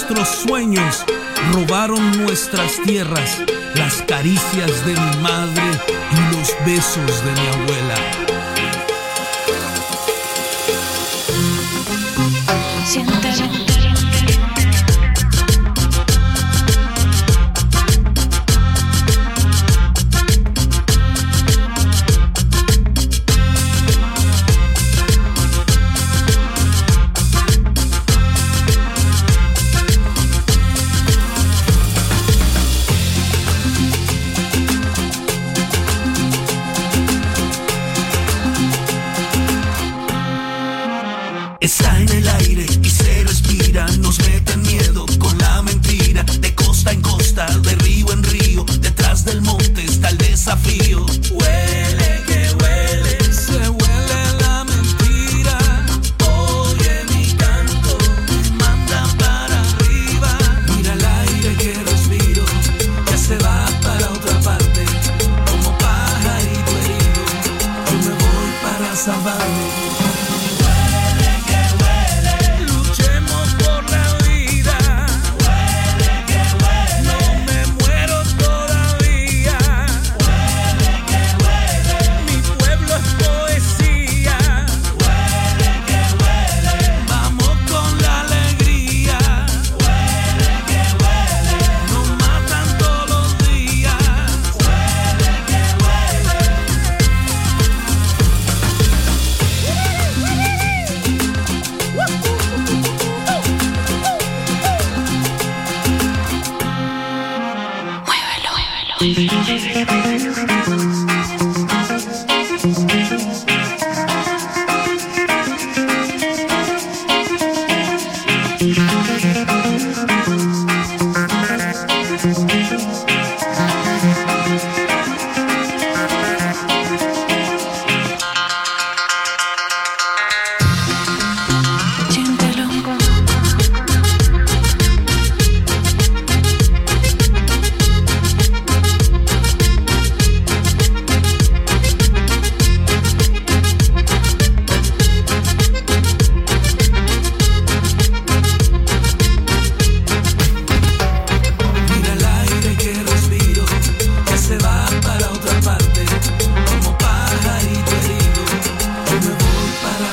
Nuestros sueños, robaron nuestras tierras, las caricias de mi madre y los besos de mi abuela.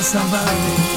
somebody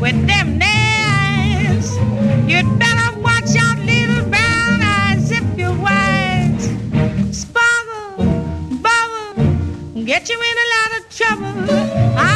With them nails. You'd better watch out, little brown eyes, if you're wise. Sparkle, bubble, get you in a lot of trouble. Ah,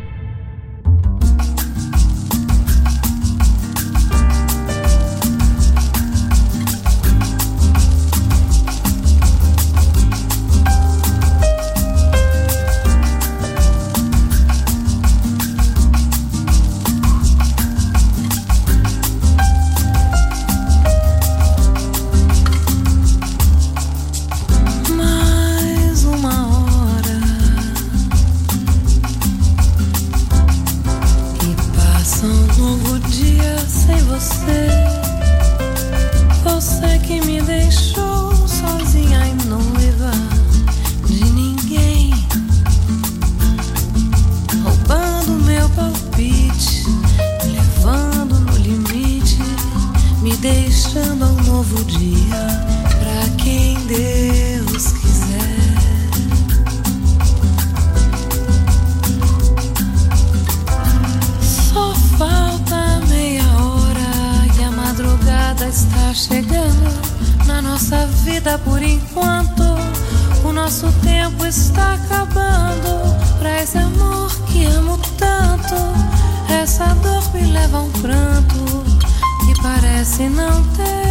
Leva um pranto que parece não ter.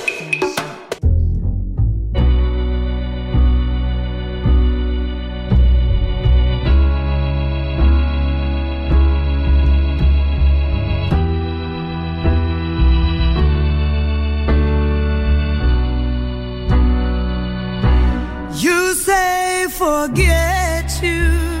To.